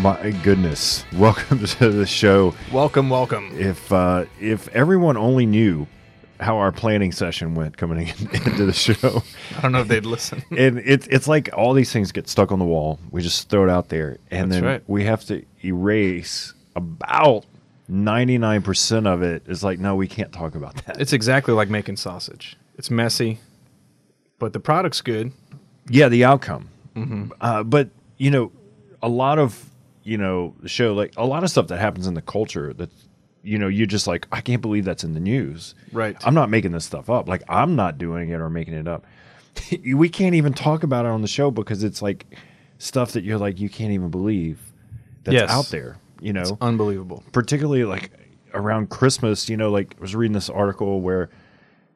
My goodness. Welcome to the show. Welcome, welcome. If uh, if everyone only knew how our planning session went coming into the show. I don't know if they'd listen. and it's it's like all these things get stuck on the wall. We just throw it out there and That's then right. we have to erase about 99% of. It's like no, we can't talk about that. It's exactly like making sausage. It's messy, but the product's good. Yeah, the outcome. Mm-hmm. Uh, but you know, a lot of you know the show, like a lot of stuff that happens in the culture that you know you're just like, I can't believe that's in the news. Right. I'm not making this stuff up. Like I'm not doing it or making it up. we can't even talk about it on the show because it's like stuff that you're like you can't even believe that's Yes. out there. You know, Unbelievable. particularly like around Christmas, you know, like I was reading this article where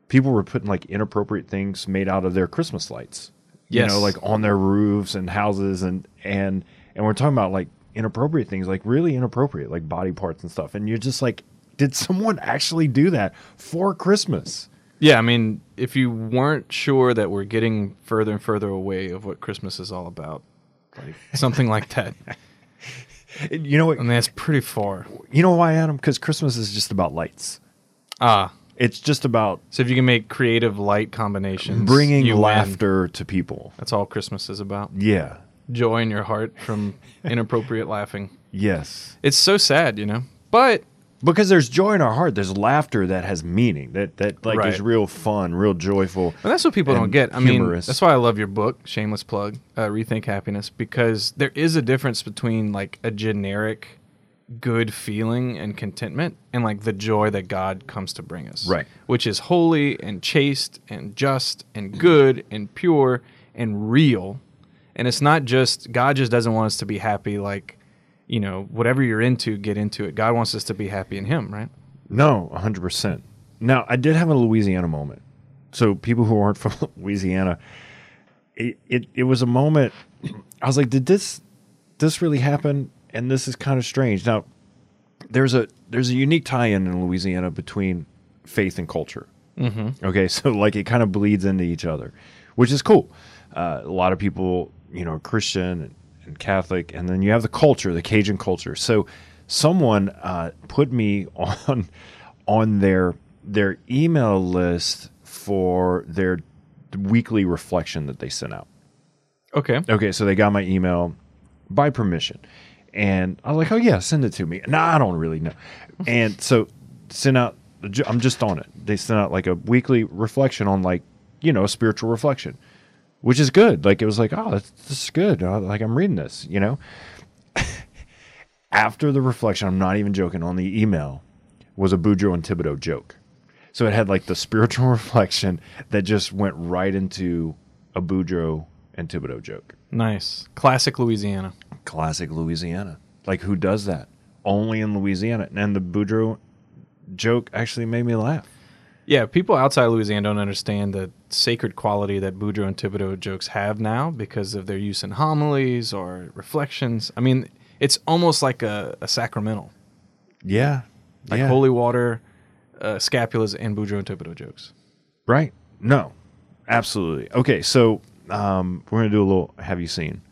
people were putting like inappropriate things made out of their Christmas lights. Yes. You know, like on their roofs and houses and and and we're talking about like inappropriate things, like really inappropriate, like body parts and stuff. And you're just like, did someone actually do that for Christmas? Yeah, I mean, if you weren't sure that we're getting further and further away of what Christmas is all about, like something like that, You know what? I mean, that's pretty far. You know why, Adam? Because Christmas is just about lights. Ah, It's just about so if you can make creative light combinations, bringing you win. laughter to people. That's all Christmas is about. Yeah. Joy in your heart from inappropriate laughing. Yes. It's so sad, you know. But because there's joy in our heart there's laughter that has meaning that that like is real fun real joyful And that's what people don't and get. I mean, that's why I love your book, Shameless Plug, uh, Rethink Happiness, because there is a difference between like a generic good feeling and contentment and like the joy that God comes to bring us. Right. Which is holy and chaste and just and good and pure and real. And it's not just, God just doesn't want us to be happy like, you know, whatever you're into, get into it. God wants us to be happy in Him, right? no 100% now i did have a louisiana moment so people who aren't from louisiana it, it it was a moment i was like did this this really happen and this is kind of strange now there's a there's a unique tie-in in louisiana between faith and culture Mm-hmm. Okay, so like it kind of bleeds into each other, which is cool. Uh, a lot of people, you know, Christian and, and Catholic, and then you have the culture, the Cajun culture. So someone uh, put me on on their their email list for their weekly reflection that they sent out. Okay. Okay, so they got my email by permission. And I was like, oh, yeah, send it to me. No, I don't really know. And so sent out, I'm just on it. They sent out like a weekly reflection on like, you know, a spiritual reflection, which is good. Like, it was like, oh, that's, this is good. Uh, Like, I'm reading this, you know? After the reflection, I'm not even joking, on the email was a Boudreaux and Thibodeau joke. So it had like the spiritual reflection that just went right into a Boudreaux and Thibodeau joke. Nice. Classic Louisiana. Classic Louisiana. Like who does that? Only in Louisiana. And the Boudreaux joke actually made me laugh. Yeah, people outside Louisiana don't understand the sacred quality that Boudreaux and Thibodeau jokes have now because of their use in homilies or reflections. I mean, it's almost like a, a sacramental, Yeah. like yeah. holy water, uh, scapulars, and Boudreaux and Thibodeau jokes. Right. No. Absolutely. Okay, so um, we're gonna do a little have you seen?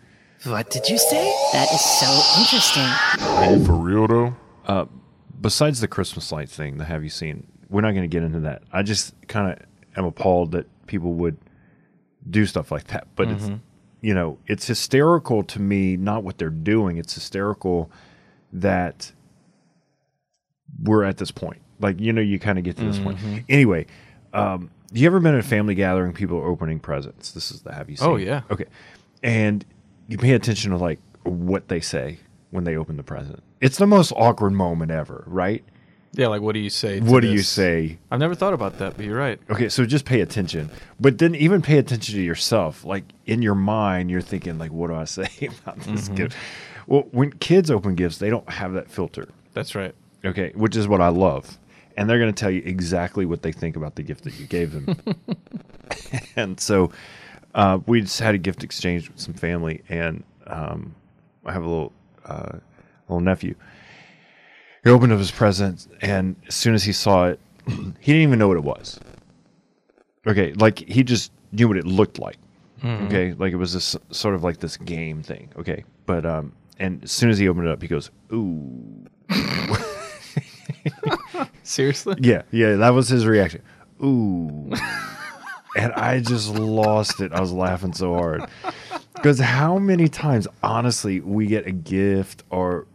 What did you say? That is so interesting. Oh, for real though? Besides the Christmas lights thing, the have you seen, we're not gonna get into that. I just kinda am appalled that people would do stuff like that. But it's you know, it's hysterical to me, not what they're doing, it's hysterical that we're at this point. Like, you know, you kind of get to this point. Anyway, um, you ever been at a family gathering, people are opening presents? This is the have you seen? Oh, yeah. Okay. And you pay attention to like what they say when they open the present. It's the most awkward moment ever, right? Yeah, like what do you say? to What do you say? I've never thought about that, but you're right. Okay, so just pay attention. But then even pay attention to yourself. Like in your mind, you're thinking, like, what do I say about this Mm-hmm. gift? Well, when kids open gifts, they don't have that filter. That's right. Okay, which is what I love. And they're going to tell you exactly what they think about the gift that you gave them. and so uh, we just had a gift exchange with some family, and um, I have a little uh, little nephew. He opened up his present, and as soon as he saw it, he didn't even know what it was. Okay, like he just knew what it looked like. Okay, like it was this sort of like this game thing. Okay, but um, and as soon as he opened it up, he goes, "Ooh." Seriously? Yeah, yeah, that was his reaction. Ooh. and I just lost it. I was laughing so hard. Because how many times, honestly, we get a gift or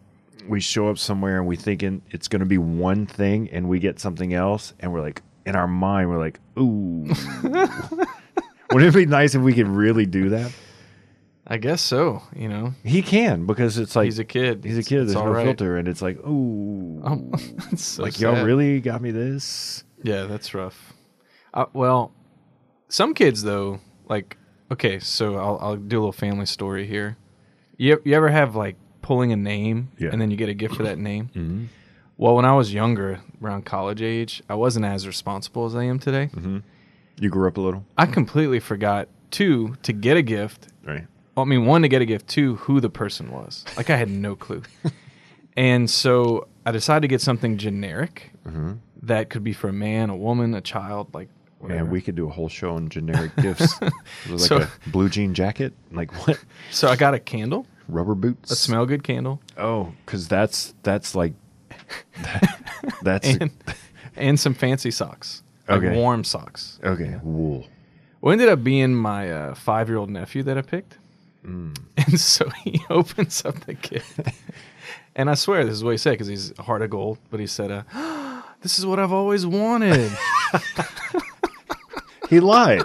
we show up somewhere and we thinking it's going to be one thing and we get something else and we're like, in our mind, we're like, ooh. Wouldn't it be nice if we could really do that? I guess so. You know, He can because it's like he's a kid. he's a kid. it's There's all no right. filter, and it's like, ooh, Um, it's so like y'all really got me this. Yeah, that's rough. Uh, well, some kids though, like okay, so I'll I'll do a little family story here. You you ever have like pulling a name Yeah. and then you get a gift for that name? Mm-hmm. Well, when I was younger, around college age, I wasn't as responsible as I am today. Mm-hmm. You grew up a little, I completely forgot two to get a gift. right? I mean, one to get a gift, two who the person was. Like I had no clue. and so I decided to get something generic Mm-hmm. that could be for a man, a woman, a child, like whatever. Man, we could do a whole show on generic gifts. Like So- a blue jean jacket, like what? So I got a candle, Rubber boots. a smell good candle, Oh, because that's that's like that's and and some fancy socks, like Okay. warm socks. okay. Wool. What ended up being my uh, five-year-old nephew that I picked, Mm. and so he opens up the gift, and I swear this is what he said because he's heart of gold. But he said, uh, "This is what I've always wanted." He lied.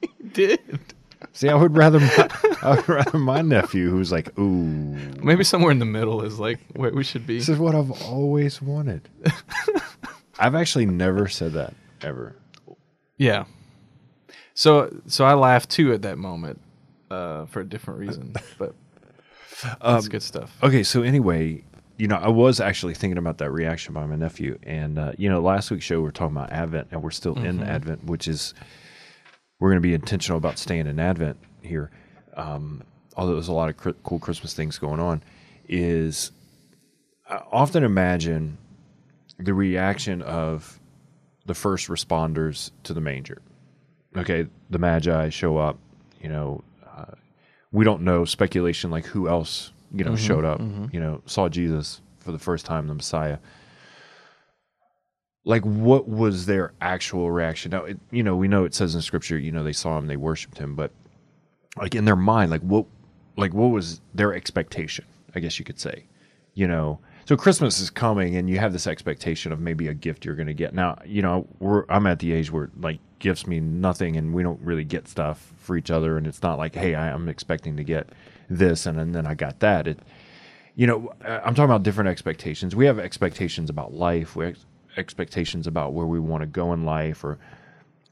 He did See, I would rather my, I would rather my nephew who's like, ooh, maybe somewhere in the middle is like where we should be. this is what I've always wanted. I've actually never said that ever. Yeah. So so I laughed too at that moment, uh, for a different reason. But that's good stuff. Okay, so anyway, you know, I was actually thinking about that reaction by my nephew, and uh, you know, last week's show we are talking about Advent, and we're still in Advent, which is we're going to be intentional about staying in Advent here. Um, although there's a lot of cr- cool Christmas things going on, is I often imagine the reaction of the first responders to the manger. Okay, the Magi show up, you know, uh, we don't know speculation like who else you know showed up you know saw jesus for the first time the messiah. Like what was their actual reaction? Now it, you know we know it says in scripture you know they saw him they worshiped him but like in their mind like what like what was their expectation i guess you could say you know? So christmas is coming and you have this expectation of maybe a gift you're going to get. Now you know i'm at the age where like gifts mean nothing and we don't really get stuff for each other and it's not like hey I, i'm expecting to get this and, and then i got that. It you know i'm talking about different expectations. We have expectations about life. We have expectations about where we want to go in life or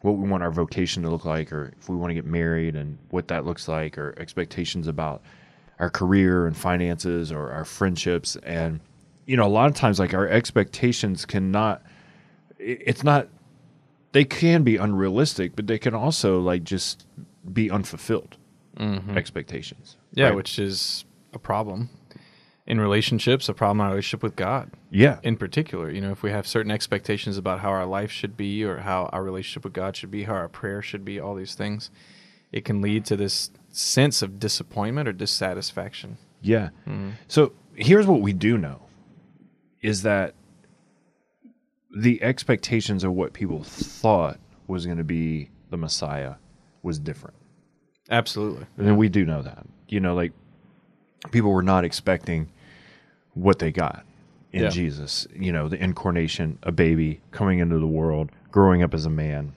what we want our vocation to look like or if we want to get married and what that looks like or expectations about our career and finances or our friendships. And you know a lot of times like our expectations cannot, it's not they can be unrealistic but they can also like just be unfulfilled mm-hmm. expectations Yeah, right? which is a problem in relationships, a problem in our relationship with God yeah in particular. You know, if we have certain expectations about how our life should be or how our relationship with God should be, how our prayer should be, all these things, it can lead to this sense of disappointment or dissatisfaction. Yeah. Mm-hmm. So here's what we do know is that the expectations of what people thought was going to be the Messiah was different. Absolutely. And we do know that. You know, like people were not expecting what they got in Yeah. Jesus. You know, the incarnation, a baby coming into the world, growing up as a man,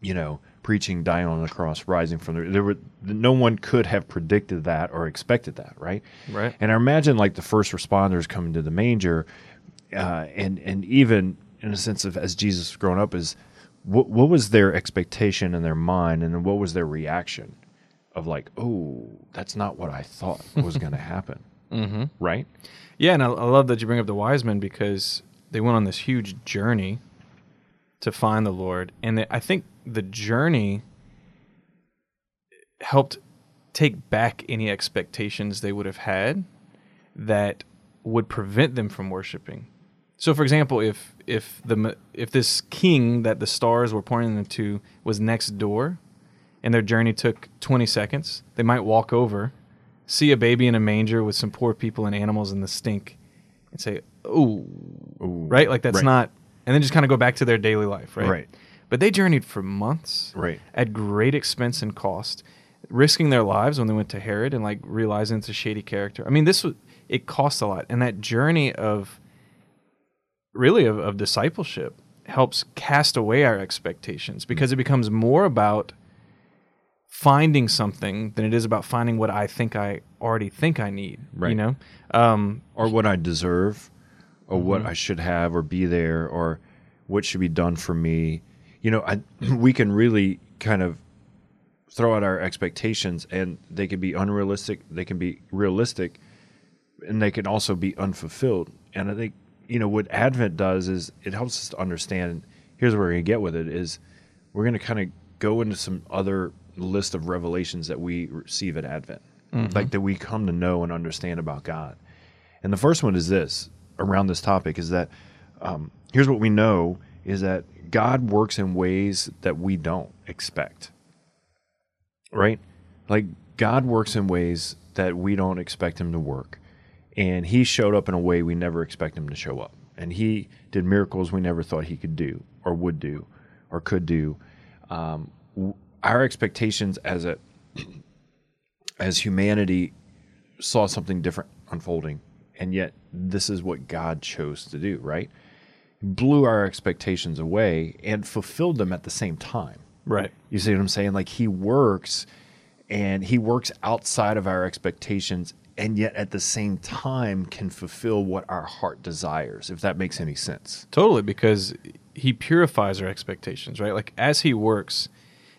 you know, preaching, dying on the cross, rising from the there were no one could have predicted that or expected that, right? Right. And I imagine like the first responders coming to the manger, uh, and and even in a sense of as Jesus grown up is what what was their expectation in their mind, and then what was their reaction of like, oh, that's not what I thought was going to happen, mm-hmm. right? Yeah, and I, I love that you bring up the wise men because they went on this huge journey to find the Lord, and they, I think the journey helped take back any expectations they would have had that would prevent them from worshiping. So, for example, if if the if this king that the stars were pointing them to was next door, and their journey took twenty seconds, they might walk over, see a baby in a manger with some poor people and animals in the stink and say, "Oh, right," like that's right. not, and then just kind of go back to their daily life, right? Right. But they journeyed for months, Right. at great expense and cost, risking their lives when they went to Herod and like realizing it's a shady character. I mean, this was it costs a lot, and that journey of really of, of discipleship helps cast away our expectations because it becomes more about finding something than it is about finding what I think I already think I need. Right. You know, um, or what I deserve, or what Mm-hmm. I should have, or be there, or what should be done for me. You know, I, we can really kind of throw out our expectations, and they can be unrealistic. They can be realistic, and they can also be unfulfilled. And I think you know what Advent does is it helps us to understand. Here's where we're to get with it: is we're going to kind of go into some other list of revelations that we receive at Advent, like that we come to know and understand about God. And the first one is this around this topic is that um, here's what we know is that God works in ways that we don't expect. Right? Like God works in ways that we don't expect him to work. And he showed up in a way we never expect him to show up. And he did miracles we never thought he could do or would do or could do. Um, our expectations as a as humanity saw something different unfolding, and yet this is what God chose to do, right? Blew our expectations away and fulfilled them at the same time. right. You see what I'm saying? Like he works and he works outside of our expectations and yet at the same time can fulfill what our heart desires, if that makes any sense. Totally, because he purifies our expectations, right? Like as he works,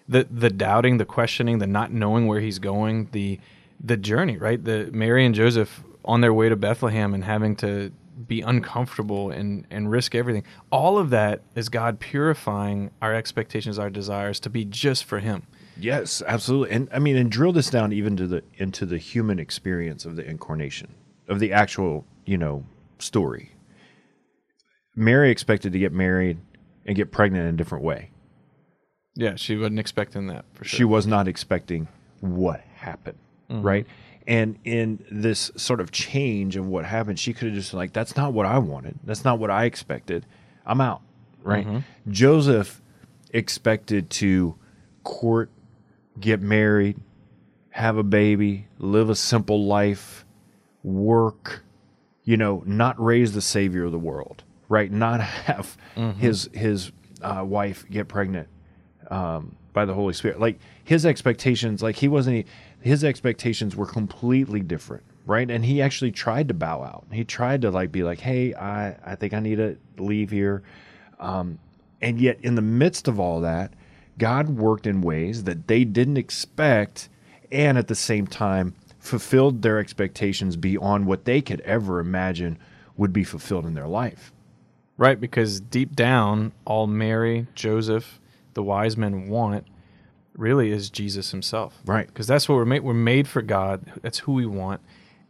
the the doubting, the questioning, the not knowing where he's going, the the journey, right? The Mary and Joseph on their way to Bethlehem and having to be uncomfortable and and risk everything. All of that is God purifying our expectations, our desires to be just for him. Yes, absolutely. And I mean, and drill this down even to the into the human experience of the incarnation, of the actual, you know, story. Mary expected to get married and get pregnant in a different way. Yeah, she wasn't expecting that for sure. She was not expecting what happened, mm-hmm. right? And in this sort of change of what happened, she could have just been like, "That's not what I wanted. That's not what I expected. I'm out." Right? Mm-hmm. Joseph expected to court, get married, have a baby, live a simple life, work, you know, not raise the savior of the world, right? Not have mm-hmm. his his uh, wife get pregnant um, by the Holy Spirit. Like his expectations, like he wasn't. His expectations were completely different, right? And he actually tried to bow out. He tried to like be like, "Hey, I I think I need to leave here." Um, and yet, in the midst of all that, God worked in ways that they didn't expect, and at the same time fulfilled their expectations beyond what they could ever imagine would be fulfilled in their life. Right, because deep down, all Mary, Joseph, the wise men want really is Jesus himself. Right. Because that's what we're made. We're made for God. That's who we want.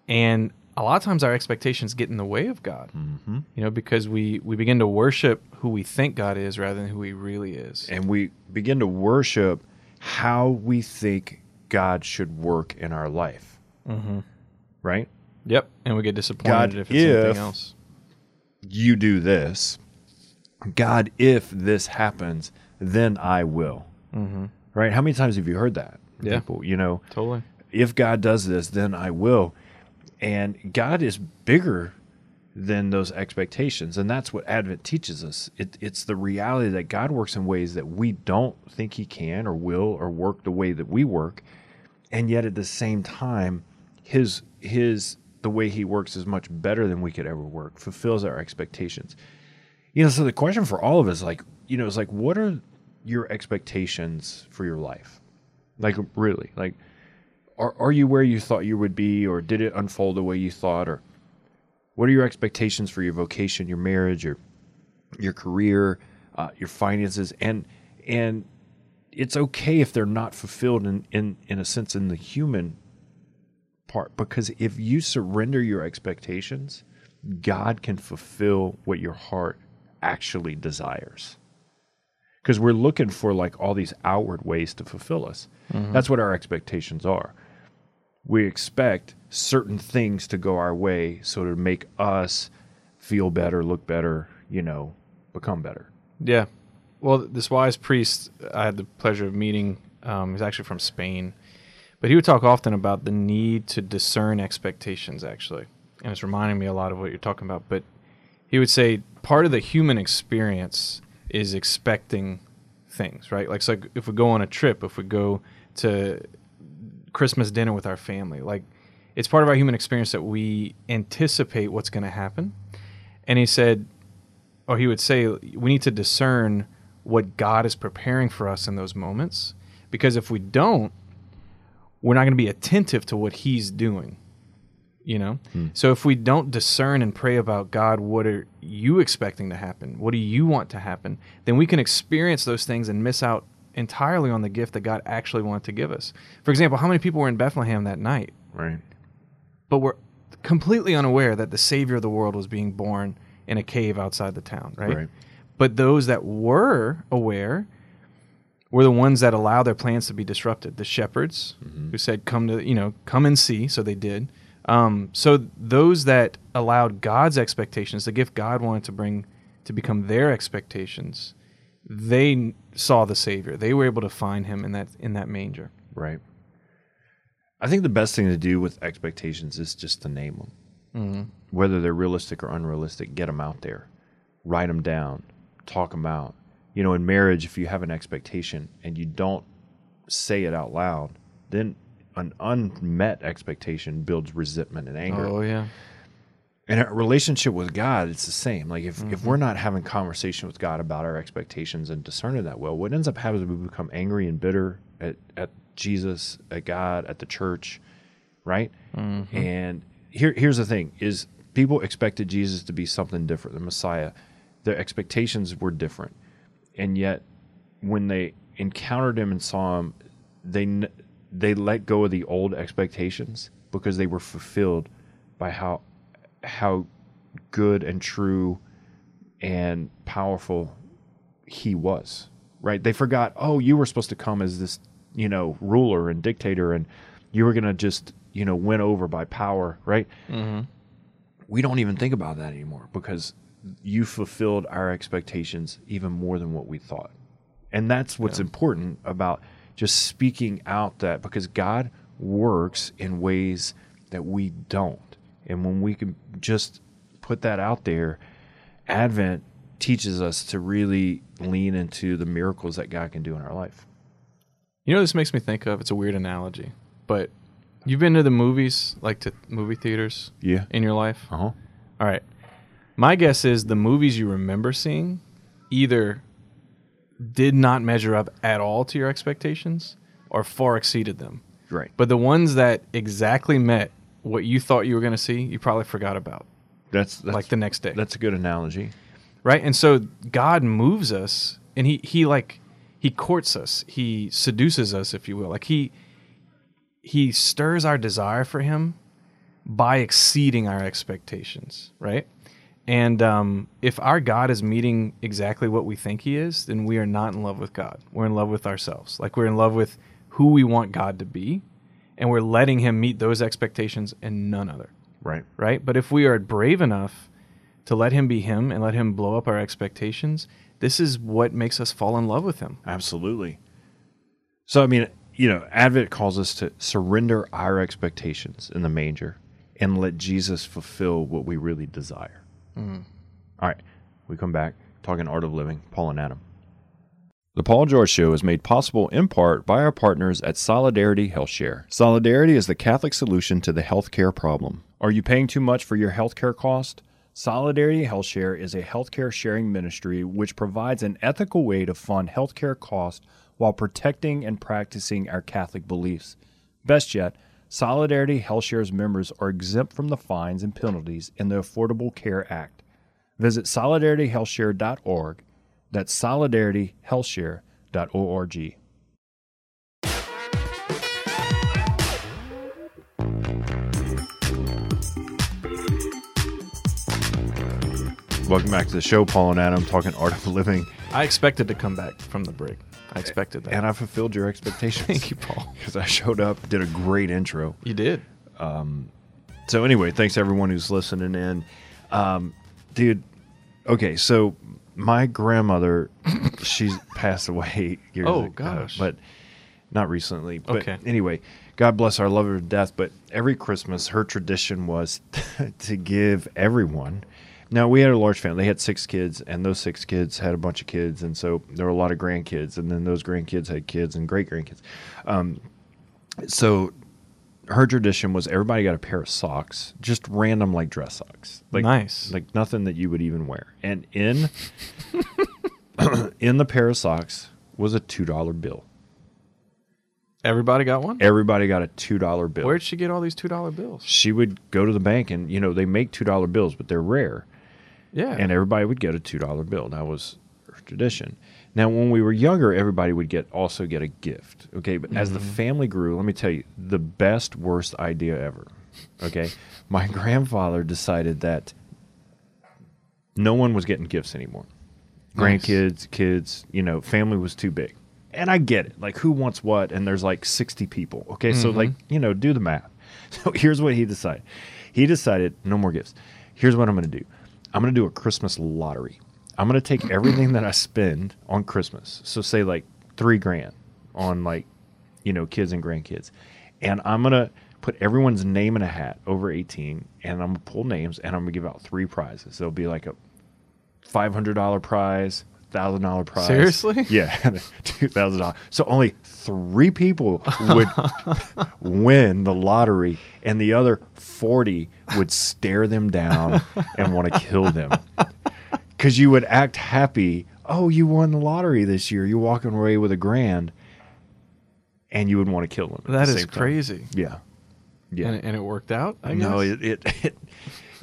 And a lot of times our expectations get in the way of God. Mm-hmm. You know, because we we begin to worship who we think God is rather than who He really is. and we begin to worship how we think God should work in our life. Mm-hmm. Right? Yep. And we get disappointed God, if it's if- anything else. You do this. God, if this happens, then I will. Mm-hmm. Right? How many times have you heard that? Yeah. People, you know, Totally. if God does this, then I will. And God is bigger than those expectations. And that's what Advent teaches us. It, it's the reality that God works in ways that we don't think He can or will or work the way that we work. And yet at the same time, His His the way He works is much better than we could ever work, fulfills our expectations. You know, so the question for all of us, like, you know, it's like, what are your expectations for your life? Like, really, like, are, are you where you thought you would be or did it unfold the way you thought or what are your expectations for your vocation your marriage your your career uh, your finances and and it's okay if they're not fulfilled in, in in a sense in the human part because if you surrender your expectations god can fulfill what your heart actually desires because we're looking for like all these outward ways to fulfill us that's what our expectations are we expect certain things to go our way so to make us feel better, look better, you know, become better. Yeah. Well, this wise priest I had the pleasure of meeting. Um, he's actually from Spain, but he would talk often about the need to discern expectations. Actually, and it's reminding me a lot of what you're talking about. But he would say part of the human experience is expecting things, right? Like, so like if we go on a trip, if we go to Christmas dinner with our family, like it's part of our human experience that we anticipate what's going to happen. And he said, or he would say, we need to discern what God is preparing for us in those moments. Because if we don't, we're not going to be attentive to what He's doing. You know? Hmm. So if we don't discern and pray about God, what are you expecting to happen? What do you want to happen? Then we can experience those things and miss out entirely on the gift that God actually wanted to give us. For example, how many people were in Bethlehem that night? Right. but were completely unaware that the savior of the world was being born in a cave outside the town, right? Right. But those that were aware were the ones that allowed their plans to be disrupted. The shepherds mm-hmm. who said, "Come to you know, come and see," so they did. Um, so those that allowed God's expectations, the gift God wanted to bring to become their expectations, they saw the Savior. They were able to find Him in that in that manger. Right. I think the best thing to do with expectations is just to name them. Mm-hmm. Whether they're realistic or unrealistic, get them out there, write them down, talk them out. You know, in marriage, if you have an expectation and you don't say it out loud, then an unmet expectation builds resentment and anger. Oh yeah, And a relationship with God, it's the same. Like if, Mm-hmm. if we're not having conversation with God about our expectations and discerning that well, what ends up happening is we become angry and bitter at, at Jesus, at God, at the church, right? Mm-hmm. And here here's the thing is people expected Jesus to be something different, the Messiah. Their expectations were different. And yet when they encountered him and saw him, they they let go of the old expectations because they were fulfilled by how how good and true and powerful he was. Right? They forgot, "Oh, you were supposed to come as this, you know, ruler and dictator and you were going to just, you know, win over by power, right?" Mm-hmm. we don't even think about that anymore because you fulfilled our expectations even more than what we thought. And that's what's important about just speaking out that because God works in ways that we don't. And when we can just put that out there, Advent teaches us to really lean into the miracles that God can do in our life. You know, this makes me think of. It's a weird analogy, but you've been to the movies, like to movie theaters, Yeah. in your life. Uh huh. All right. My guess is the movies you remember seeing either did not measure up at all to your expectations or far exceeded them. Right. But the ones that exactly met what you thought you were going to see, you probably forgot about, That's, that's like the next day. That's a good analogy. right and so god moves us and he he like he courts us he seduces us if you will like he he stirs our desire for him by exceeding our expectations right and um, if our god is meeting exactly what we think he is then we are not in love with god we're in love with ourselves like we're in love with who we want god to be and we're letting him meet those expectations and none other Right. right? But if we are brave enough to let him be him and let him blow up our expectations, this is what makes us fall in love with him. Absolutely. So, I mean, you know, Advent calls us to surrender our expectations in the manger and let Jesus fulfill what we really desire. Mm. All right. We come back talking art of living, Paul and Adam. The Paul George Show is made possible in part by our partners at Solidarity Health Share. Solidarity is the Catholic solution to the healthcare problem. Are you paying too much for your healthcare cost? Solidarity Health Share is a healthcare sharing ministry which provides an ethical way to fund healthcare costs while protecting and practicing our Catholic beliefs. Best yet, Solidarity Health Share's members are exempt from the fines and penalties in the Affordable Care Act. Visit solidarityhealthshare.org. That's solidarityhealthshare.org. Welcome back to the show, Paul and Adam talking art of living. I expected to come back from the break. I expected that. and I fulfilled your expectations. Thank you, Paul. Because I showed up, did a great intro. You did. So anyway, thanks everyone who's listening in. Um, dude, okay, so my grandmother, she's passed away years Oh, ago, gosh. but not recently. But Okay. anyway, God bless our I love her to death. But every Christmas, her tradition was to give everyone. Now we had a large family. They had six kids, and those six kids had a bunch of kids, and so there were a lot of grandkids, and then those grandkids had kids and great grandkids. Um, so her tradition was everybody got a pair of socks, just random like dress socks, like Nice. like nothing that you would even wear. And in in the pair of socks was a two dollar bill. Everybody got one. Everybody got a two dollar bill. Where'd she get all these two dollar bills? she would go to the bank, and you know they make two dollar bills, but they're rare, Yeah. and everybody would get a two dollar bill. That was tradition. Now, when we were younger, everybody would get also get a gift. Okay, but as the mm-hmm. family grew, let me tell you, the best worst idea ever. Okay, my grandfather decided that no one was getting gifts anymore. Nice. Grandkids, kids, you know, family was too big. And I get it. Like, who wants what? And there's like 60 people. Okay. So, like, mm-hmm. you know, do the math. So, here's what he decided he decided no more gifts. Here's what I'm going to do I'm going to do a Christmas lottery. I'm going to take everything that I spend on Christmas. So, say like three grand on like, you know, kids and grandkids. And I'm going to put everyone's name in a hat over 18 and I'm going to pull names and I'm going to give out three prizes. There'll be like a five hundred dollar prize, thousand dollar prize. Seriously? Yeah, two thousand dollars. So only three people would win the lottery, and the other forty would stare them down and want to kill them. Because you would act happy. Oh, you won the lottery this year. You're walking away with a grand, and you would want to kill them. at that the is same time. crazy. Yeah, yeah. And, and it worked out. I No, it, it, it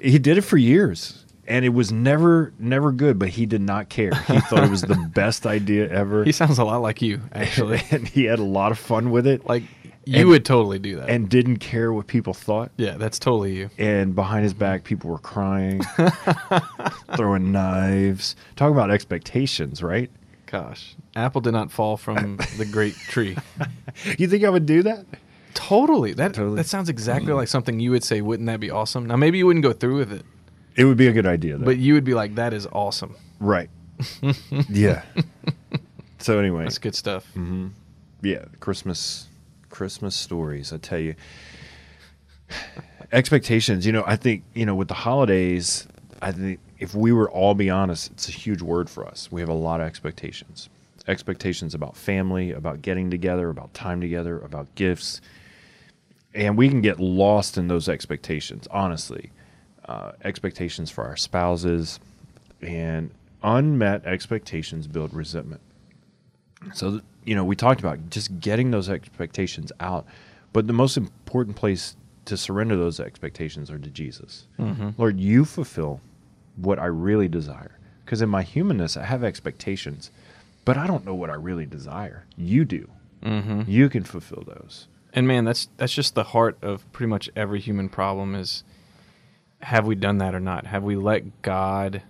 he did it for years, and it was never never good. But he did not care. He thought it was the best idea ever, he sounds a lot like you, actually. and he had a lot of fun with it. like you And- would totally do that. and didn't care what people thought. yeah, that's totally you. And behind his back, people were crying, throwing knives. Talk about expectations, right? Gosh, apple did not fall from the great tree. You think I would do that? Totally. That Totally. that sounds exactly mm. like something you would say. Wouldn't that be awesome? Now maybe you wouldn't go through with it, It would be a good idea, though. but you would be like, "That is awesome. right? yeah. So anyway, That's good stuff." Mm-hmm. yeah, Christmas Christmas stories. I tell you, expectations. You know, I think you know with the holidays. I think if we were all be honest, it's a huge word for us. We have a lot of expectations. Expectations about family, about getting together, about time together, about gifts, and we can get lost in those expectations. Honestly, uh, expectations for our spouses and unmet expectations build resentment. So, you know, we talked about just getting those expectations out, but the most important place to surrender those expectations are to Jesus. Lord, you fulfill what I really desire. Because in my humanness, I have expectations, but I don't know what I really desire. You do. Mm-hmm. You can fulfill those. And man, that's that's just the heart of pretty much every human problem is have we done that or not? Have we let God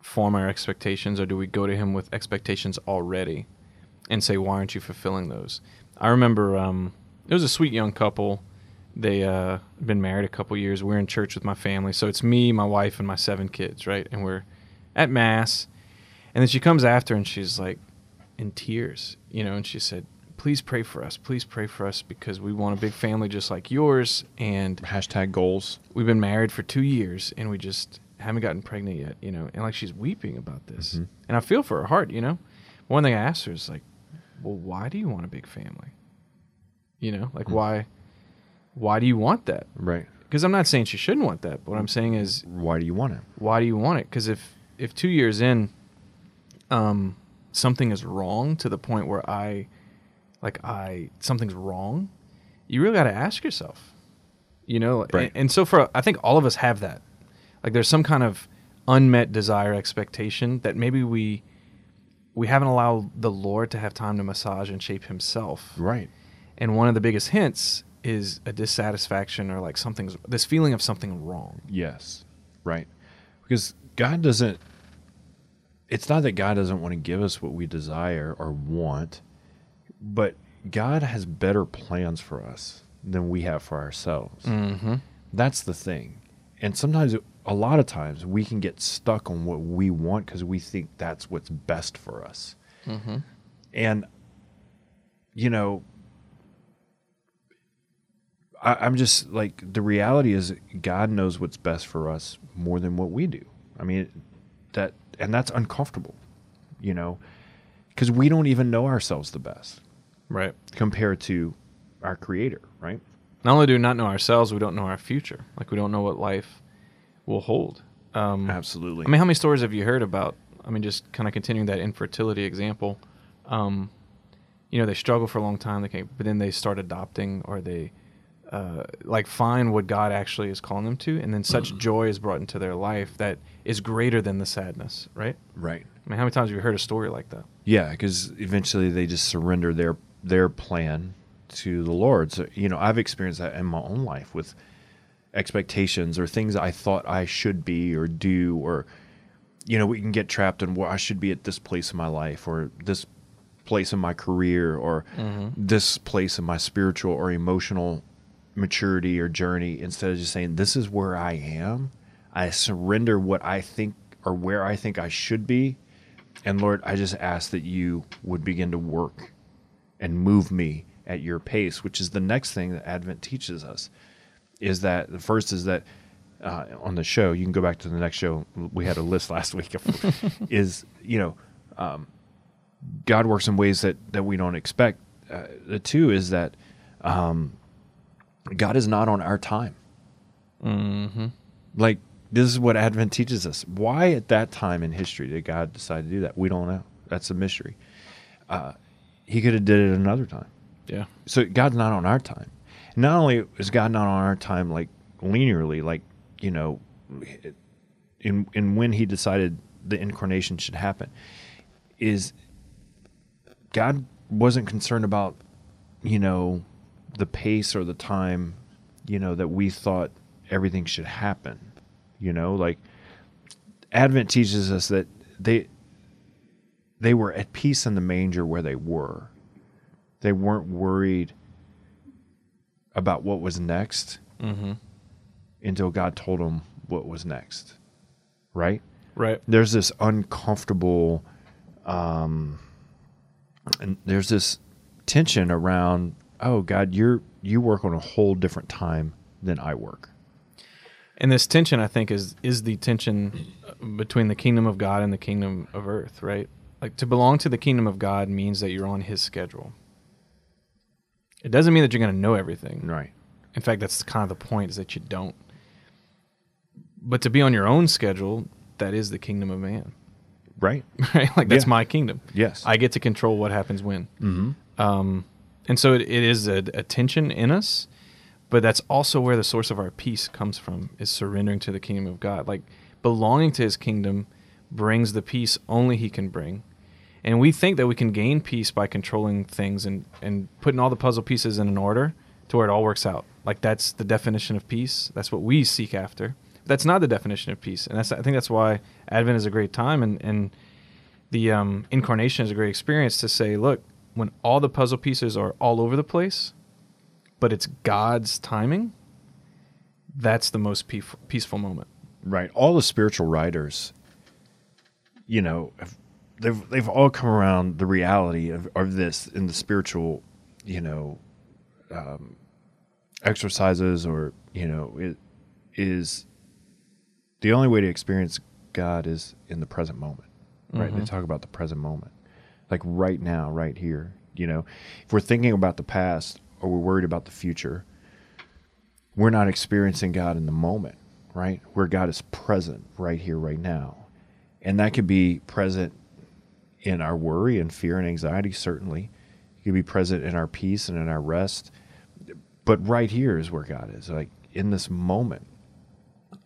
form our expectations or do we go to him with expectations already and say why aren't you fulfilling those? I remember um it was a sweet young couple. They uh been married a couple years. We're in church with my family. So it's me, my wife and my seven kids, right? And we're at mass. And then she comes after and she's like in tears, you know, and she said, "Please pray for us. Please pray for us because we want a big family just like yours and Hashtag goals. we've been married for 2 years and we just haven't gotten pregnant yet, you know." And like she's weeping about this. And I feel for her heart, you know. One thing I asked her is like, "Well, why do you want a big family?" You know, like why why do you want that? Right. Because I'm not saying she shouldn't want that, but what I'm saying is Why do you want it? why do you want it? Because if if two years in, um, something is wrong to the point where I, like I something's wrong, you really got to ask yourself, you know. Right. And, and so for I think all of us have that, like there's some kind of unmet desire expectation that maybe we we haven't allowed the Lord to have time to massage and shape Himself. Right. And one of the biggest hints is a dissatisfaction or like something's this feeling of something wrong. Yes. Right. Because God doesn't it's not that God doesn't want to give us what we desire or want, but God has better plans for us than we have for ourselves. Mm-hmm. That's the thing. And sometimes, a lot of times, we can get stuck on what we want because we think that's what's best for us. Mm-hmm. And, you know, I, I'm just like, the reality is, God knows what's best for us more than what we do. I mean, that, and that's uncomfortable, you know, because we don't even know ourselves the best Right. compared to our creator, right? Not only do we not know ourselves, we don't know our future. Like we don't know what life will hold. Um, Absolutely. I mean, how many stories have you heard about? I mean, just kind of continuing that infertility example. Um, you know, they struggle for a long time, they can, but then they start adopting, or they uh, like find what God actually is calling them to, and then such joy is brought into their life that is greater than the sadness. Right? right. I mean, how many times have you heard a story like that? Yeah, because eventually they just surrender their their plan to the Lord. So you know, I've experienced that in my own life with expectations or things I thought I should be or do, or you know, we can get trapped in well, I should be at this place in my life or this place in my career or mm-hmm. this place in my spiritual or emotional maturity or journey instead of just saying this is where I am. I surrender what I think or where I think I should be and Lord, I just ask that you would begin to work and move me at your pace, which is the next thing that Advent teaches us. Is that the first is that uh, on the show, you can go back to the next show. We had a list last week. Of, is you know, um, God works in ways that that we don't expect. Uh, the two is that um, God is not on our time. Mm-hmm. Like this is what Advent teaches us. Why at that time in history did God decide to do that? We don't know. That's a mystery. Uh, he could have did it another time. Yeah. So God's not on our time. Not only is God not on our time, like linearly, like you know, in in when He decided the incarnation should happen, is God wasn't concerned about you know the pace or the time, you know that we thought everything should happen. You know, like Advent teaches us that they they were at peace in the manger where they were. They weren't worried about what was next Mm-hmm. until God told them what was next. Right? Right. There's this uncomfortable um and there's this tension around, oh God, you're you work on a whole different time than I work. And this tension, I think, is is the tension between the kingdom of God and the kingdom of earth, right? Like to belong to the kingdom of God means that you're on His schedule. It doesn't mean that you're going to know everything. Right. In fact, that's kind of the point is that you don't. But to be on your own schedule, that is the kingdom of man, Right? right? Like that's Yeah. my kingdom. Yes. I get to control what happens when. mm-hmm. Um, and so it, it is a, a tension in us, but that's also where the source of our peace comes from is surrendering to the kingdom of God. Like belonging to his kingdom brings the peace only he can bring. And we think that we can gain peace by controlling things and, and putting all the puzzle pieces in an order to where it all works out. Like that's the definition of peace. That's what we seek after. That's not the definition of peace. And that's I think that's why Advent is a great time and, and the um, incarnation is a great experience to say, look, when all the puzzle pieces are all over the place, but it's God's timing, that's the most peaceful, moment. Right. All the spiritual writers, you know, have- they've they've all come around the reality of, of this in the spiritual, you know, um, exercises or you know, it is the only way to experience God is in the present moment. Right. They talk about the present moment, like right now, right here. You know, if we're thinking about the past or we're worried about the future, we're not experiencing God in the moment, right? Where God is present right here, right now. And that could be present in our worry and fear and anxiety, certainly. It can be present in our peace and in our rest. But right here is where God is, like in this moment.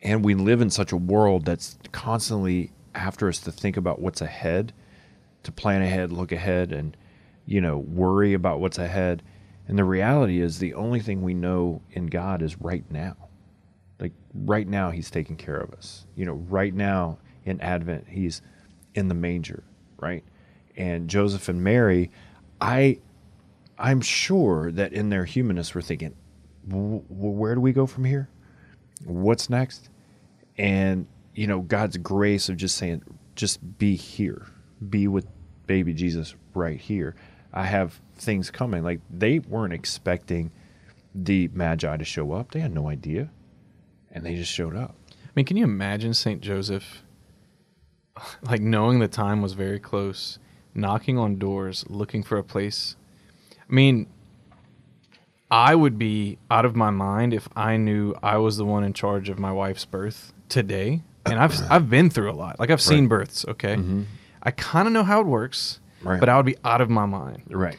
And we live in such a world that's constantly after us to think about what's ahead, to plan ahead, look ahead, and, you know, worry about what's ahead. And the reality is the only thing we know in God is right now. Like right now, He's taking care of us. You know, right now in Advent, He's in the manger, right? And Joseph and Mary, I I'm sure that in their humanness we're thinking, "W- w- where do we go from here? What's next? And you know, God's grace of just saying, just be here, be with baby Jesus right here. I have things coming. Like they weren't expecting the Magi to show up. They had no idea, and they just showed up. I mean, can you imagine Saint Joseph, like knowing the time was very close, knocking on doors, looking for a place? I mean, I would be out of my mind if I knew I was the one in charge of my wife's birth today. And I've I've been through a lot. Like I've seen Right. births. Okay, mm-hmm. I kind of know how it works, Right. but I would be out of my mind Right.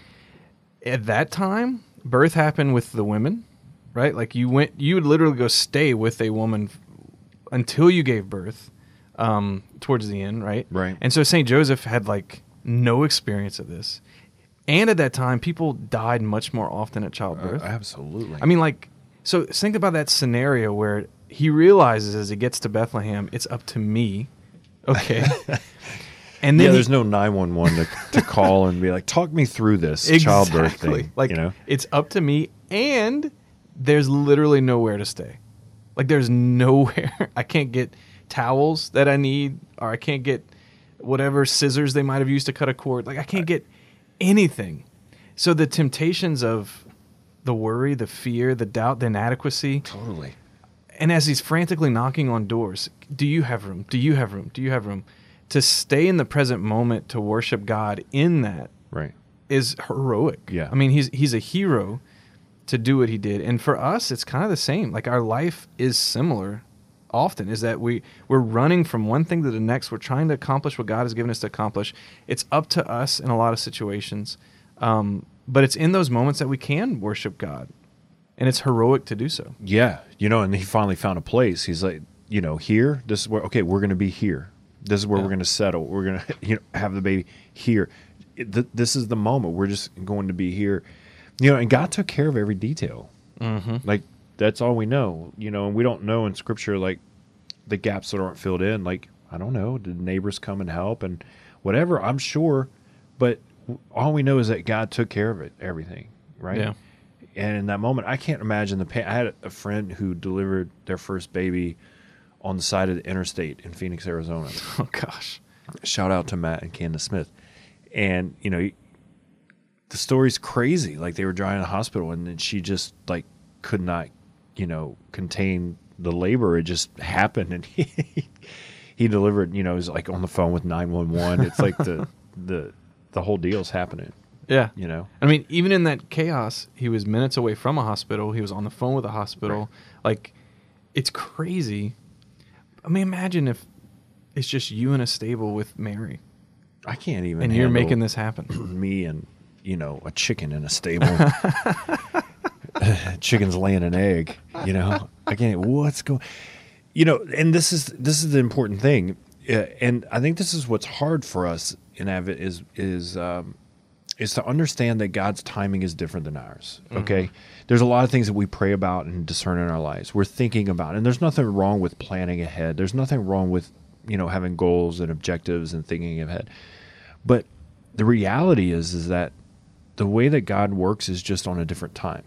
at that time, birth happened with the women, right? Like you went, you would literally go stay with a woman until you gave birth, um, towards the end, right? Right. And so Saint Joseph had like no experience of this, and at that time, people died much more often at childbirth. Uh, absolutely. I mean, like, so think about that scenario where he realizes as he gets to Bethlehem, it's up to me, okay. And then yeah, he- there's no 911 to, to call and be like, talk me through this childbirth thing. Like you know, it's up to me, and there's literally nowhere to stay. Like there's nowhere. I can't get towels that I need, or I can't get whatever scissors they might have used to cut a cord. Like I can't get anything. So the temptations of the worry, the fear, the doubt, the inadequacy, totally. and as he's frantically knocking on doors, do you have room? Do you have room? Do you have room? To stay in the present moment to worship God in that Right. is heroic. Yeah. I mean, he's he's a hero to do what he did. And for us, it's kind of the same. Like our life is similar often is that we we're running from one thing to the next. We're trying to accomplish what God has given us to accomplish. It's up to us in a lot of situations. Um, but it's in those moments that we can worship God. And it's heroic to do so. Yeah, you know, and he finally found a place. He's like, you know, here. This is where. Okay, we're going to be here. This is where Yeah. we're going to settle. We're going to, you know, have the baby here. It- th- this is the moment. We're just going to be here. You know, and God took care of every detail. Mm-hmm. Like that's all we know. You know, and we don't know in Scripture like the gaps that aren't filled in. Like I don't know, did neighbors come and help and whatever? I'm sure, but all we know is that God took care of it, everything. Right. Yeah. And in that moment, I can't imagine the pain. I had a friend who delivered their first baby on the side of the interstate in Phoenix, Arizona. Oh gosh. Shout out to Matt and Candace Smith. And, you know, the story's crazy. Like they were driving to the hospital and then she just like could not, you know, contain the labor. It just happened and he, he delivered, you know, he was like on the phone with 911. It's like the, the, the whole deal's happening, Yeah. you know? I mean, even in that chaos, he was minutes away from a hospital. He was on the phone with a hospital. Like, it's crazy. I mean, imagine if it's just you in a stable with Mary, I can't even. and you're making this happen. me and you know a chicken in a stable chicken's laying an egg you know? I can't what's going you know and this is this is the important thing. Uh, and i think this is what's hard for us in Advent is is um, is to understand that god's timing is different than ours okay? There's a lot of things that we pray about and discern in our lives. We're thinking about and there's nothing wrong with planning ahead. There's nothing wrong with you know having goals and objectives and thinking ahead. But the reality is is that the way that God works is just on a different time.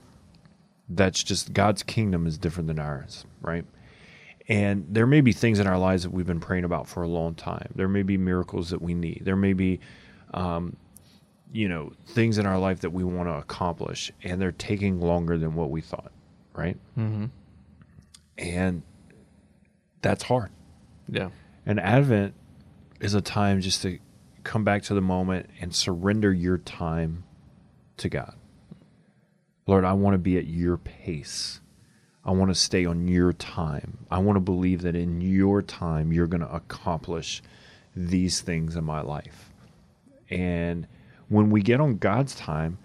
That's just God's kingdom is different than ours, right? And there may be things in our lives that we've been praying about for a long time. There may be miracles that we need. There may be, um, you know, things in our life that we want to accomplish, and they're taking longer than what we thought, right? Mm-hmm. And that's hard. Yeah. And Advent is a time just to come back to the moment and surrender your time to God. Lord, I want to be at your pace. I want to stay on your time. I want to believe that in your time, you're going to accomplish these things in my life. And when we get on God's time,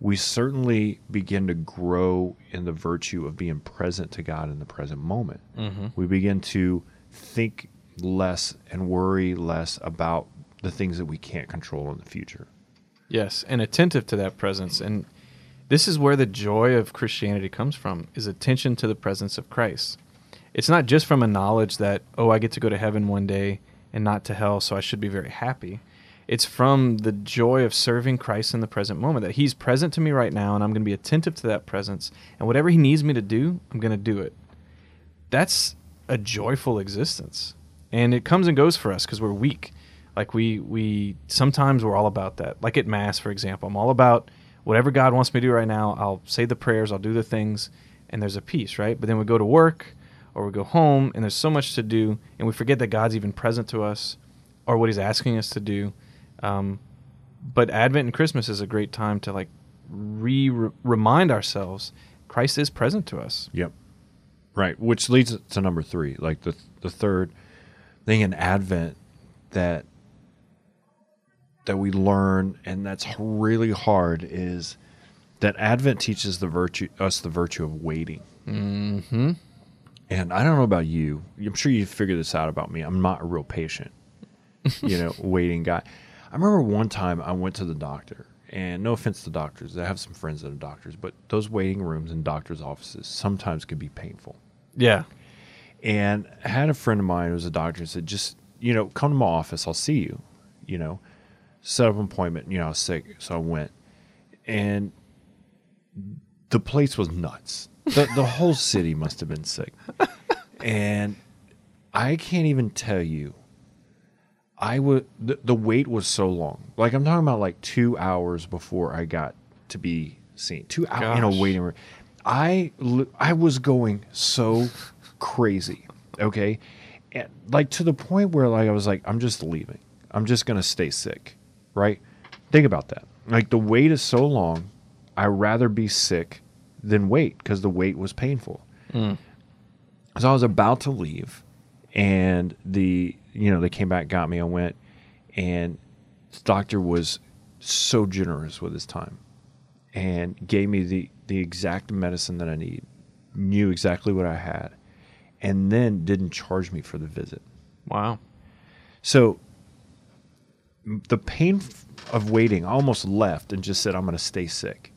we certainly begin to grow in the virtue of being present to God in the present moment. Mm-hmm. We begin to think less and worry less about the things that we can't control in the future. Yes, and attentive to that presence. And this is where the joy of Christianity comes from is attention to the presence of Christ. It's not just from a knowledge that, oh, I get to go to heaven one day and not to hell, so I should be very happy. It's from the joy of serving Christ in the present moment that He's present to me right now, and I'm going to be attentive to that presence. And whatever He needs me to do, I'm going to do it. That's a joyful existence, and it comes and goes for us because we're weak. Like we we sometimes we're all about that. Like at mass, for example, I'm all about whatever God wants me to do right now. I'll say the prayers, I'll do the things, and there's a peace, right? But then we go to work or we go home, and there's so much to do, and we forget that God's even present to us or what He's asking us to do. Um, but Advent and Christmas is a great time to like re remind ourselves Christ is present to us. Yep. Right, which leads to number three, like the the third thing in Advent that that we learn, and that's really hard, is that Advent teaches the virtue us the virtue of waiting. Mm-hmm. And I don't know about you. I'm sure you figured this out about me. I'm not a real patient, you know, waiting guy. I remember one time I went to the doctor, and no offense to doctors, I have some friends that are doctors, but those waiting rooms in doctors' offices sometimes can be painful. Yeah. And I had a friend of mine who was a doctor and said, just, you know, come to my office, I'll see you, you know, set up an appointment. You know, I was sick, so I went. And the place was nuts. The, the whole city must have been sick. And I can't even tell you. I would the, the wait was so long. Like I'm talking about like two hours before I got to be seen. Two hours in a waiting room. I I was going so crazy. Okay, and like to the point where like I was like I'm just leaving. I'm just gonna stay sick. Right? Think about that. Like the wait is so long. I'd rather be sick than wait because the wait was painful. Mm. So I was about to leave, and the you know they came back, got me. I went, and the doctor was so generous with his time, and gave me the the exact medicine that I need, knew exactly what I had, and then didn't charge me for the visit. Wow. So the pain of waiting, I almost left and just said, I'm going to stay sick.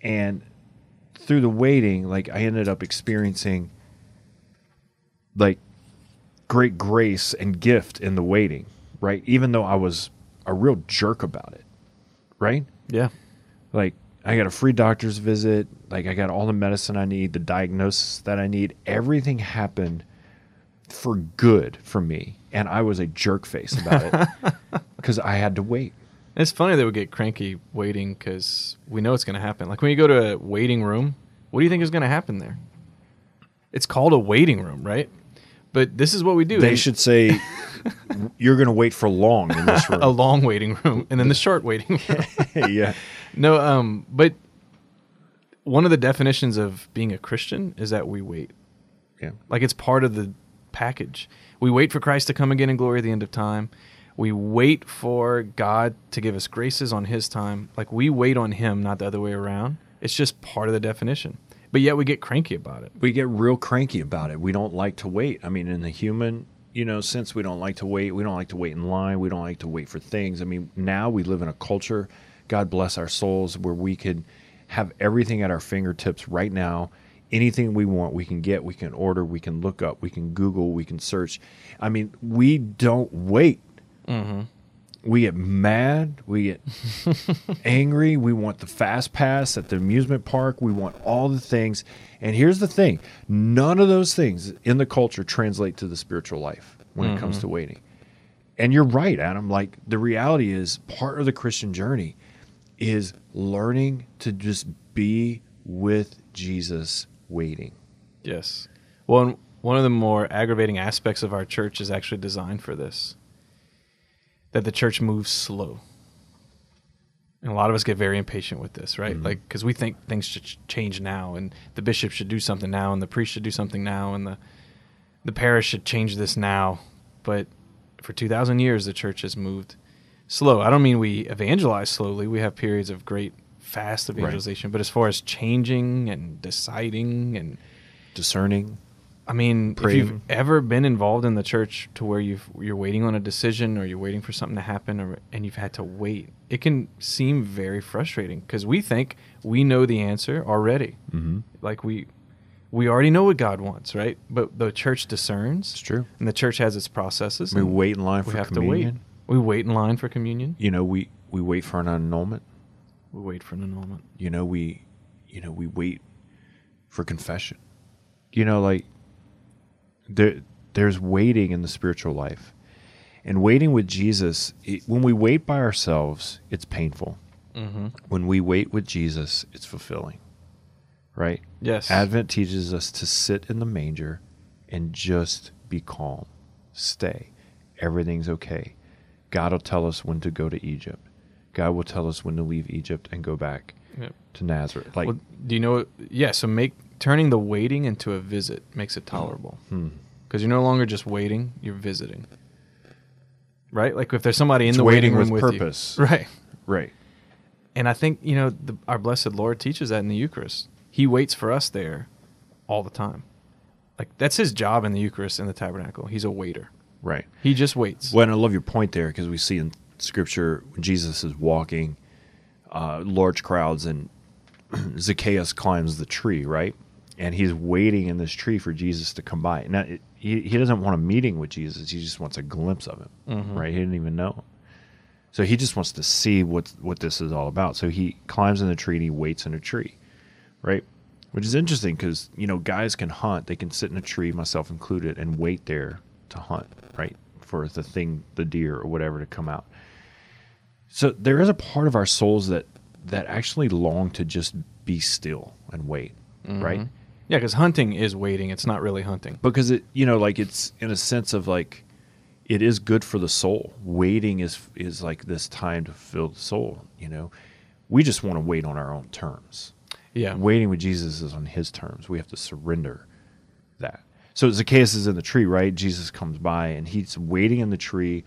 And through the waiting, like I ended up experiencing like great grace and gift in the waiting, right? Even though I was a real jerk about it, right? Yeah. Like I got a free doctor's visit, like I got all the medicine I need, the diagnosis that I need. Everything happened for good for me, and I was a jerk face about it because I had to wait. It's funny they would get cranky waiting because we know it's going to happen. Like when you go to a waiting room, what do you think is going to happen there? It's called a waiting room, right? But this is what we do. They should say you're going to wait for long in this room. a long waiting room and then the short waiting room. yeah, no, um, but one of the definitions of being a Christian is that we wait. yeah, Like it's part of the package. We wait for Christ to come again in glory at the end of time. We wait for God to give us graces on His time. Like we wait on Him, not the other way around. It's just part of the definition. But yet we get cranky about it. we get real cranky about it. We don't like to wait. I mean, in the human, you know, sense, we don't like to wait. We don't like to wait in line. We don't like to wait for things. I mean, now we live in a culture, God bless our souls, where we could have everything at our fingertips right now. Anything we want, we can get, we can order, we can look up, we can Google, we can search. I mean, we don't wait. Mm-hmm. We get mad. We get angry. We want the fast pass at the amusement park. We want all the things. And here's the thing none of those things in the culture translate to the spiritual life when it comes mm-hmm. to waiting. And you're right, Adam. Like, the reality is part of the Christian journey is learning to just be with Jesus waiting. Yes. Well, one of the more aggravating aspects of our church is actually designed for this that the church moves slow. And a lot of us get very impatient with this, right? Mm-hmm. Like, because we think things should change now, and the bishop should do something now, and the priest should do something now, and the the parish should change this now. But for two thousand years, the church has moved slow. I don't mean we evangelize slowly. We have periods of great fast evangelization, but as far as changing and deciding and Discerning. I mean, if you've ever been involved in the church to where you've you're waiting on a decision or you're waiting for something to happen or and you've had to wait, it can seem very frustrating because we think we know the answer already. Mm-hmm. Like we we already know what God wants, right? But the church discerns. It's true. And the church has its processes. We wait in line we for have communion. to wait. We wait in line for communion. You know, we we wait for an annulment. We wait for an annulment. You know, we you know we wait for confession. You know, like there there's waiting in the spiritual life, and waiting with Jesus. It, when we wait by ourselves, it's painful. Mm-hmm. When we wait with Jesus, it's fulfilling. Right. Yes. Advent teaches us to sit in the manger and just be calm. Stay. Everything's okay. God will tell us when to go to Egypt. God will tell us when to leave Egypt and go back Yep. to Nazareth. Like, well, do you know? Yeah. So make turning the waiting into a visit makes it tolerable hmm. because you're no longer just waiting; you're visiting. Right. Like if there's somebody in It's the waiting waiting room with with you. purpose. Right. right. And I think you know the, our blessed Lord teaches that in the Eucharist. He waits for us there all the time. Like that's his job in the Eucharist in the tabernacle. He's a waiter. Right. He just waits. Well, and I love your point there because we see in Scripture when Jesus is walking, uh, large crowds, and Zacchaeus climbs the tree, right? And he's waiting in this tree for Jesus to come by. Now, it, he, he doesn't want a meeting with Jesus. He just wants a glimpse of him, Mhm. right? He didn't even know him. So he just wants to see what what this is all about. So he climbs in the tree and he waits in a tree, right? Which is interesting because you know guys can hunt. They can sit in a tree, myself included, and wait there to hunt, right, for the thing, the deer or whatever, to come out. So there is a part of our souls that that actually long to just be still and wait, right? Mhm. Yeah, because hunting is waiting. It's not really hunting. Because it, you know, like it's in a sense of like it is good for the soul. Waiting is is like this time to fill the soul. You know, we just want to wait on our own terms. Yeah. Waiting with Jesus is on His terms. We have to surrender that. So Zacchaeus is in the tree, right? Jesus comes by and he's waiting in the tree,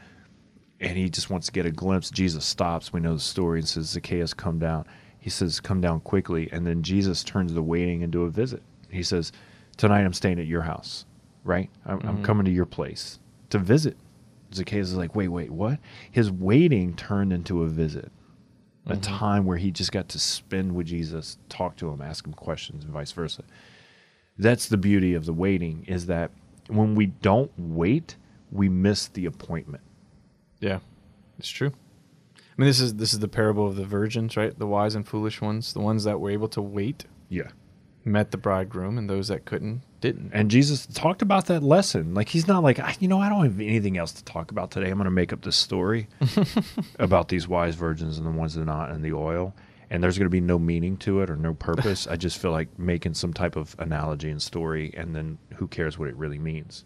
and he just wants to get a glimpse. Jesus stops. We know the story and says, "Zacchaeus, come down." He says, "Come down quickly," and then Jesus turns the waiting into a visit. He says, "Tonight I'm staying at your house, right? I'm, I'm Mhm. coming to your place to visit." Zacchaeus is like, "Wait, wait, what?" His waiting turned into a visit a Mhm. time where he just got to spend with Jesus, talk to him, ask him questions, and vice versa. That's the beauty of the waiting is that when we don't wait, we miss the appointment. Yeah, it's true. I mean, this is this is the parable of the virgins, right? The wise and foolish ones, the ones that were able to wait, Yeah. met the bridegroom, and those that couldn't didn't. And Jesus talked about that lesson. Like he's not like, "I- you know, I don't have anything else to talk about today. I'm going to make up this story about these wise virgins and the ones that are not and the oil. And there's going to be no meaning to it or no purpose. I just feel like making some type of analogy and story, and then who cares what it really means?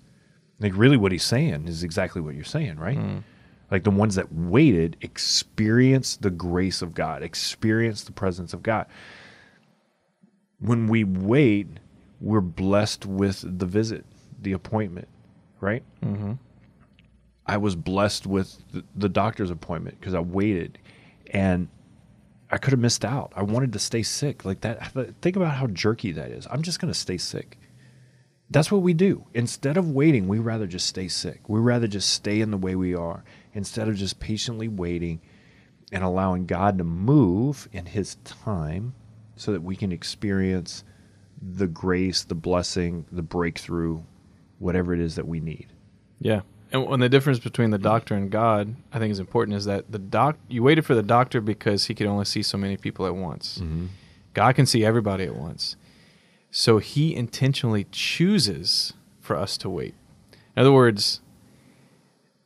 Like, really, what he's saying is exactly what you're saying, right? Mm. Like the ones that waited experienced the grace of God, experienced the presence of God. When we wait, we're blessed with the visit, the appointment, right? Mm-hmm. I was blessed with the, doctor's appointment because I waited and I could have missed out. I wanted to stay sick. Like that. Think about how jerky that is. I'm just going to stay sick. That's what we do. Instead of waiting, we rather just stay sick. We rather just stay in the way we are instead of just patiently waiting and allowing God to move in His time so that we can experience the grace, the blessing, the breakthrough, whatever it is that we need. Yeah. And when the difference between the doctor and God, I think is important, is that the doc you waited for the doctor because he could only see so many people at once. Mm-hmm. God can see everybody at once. So he intentionally chooses for us to wait. In other words,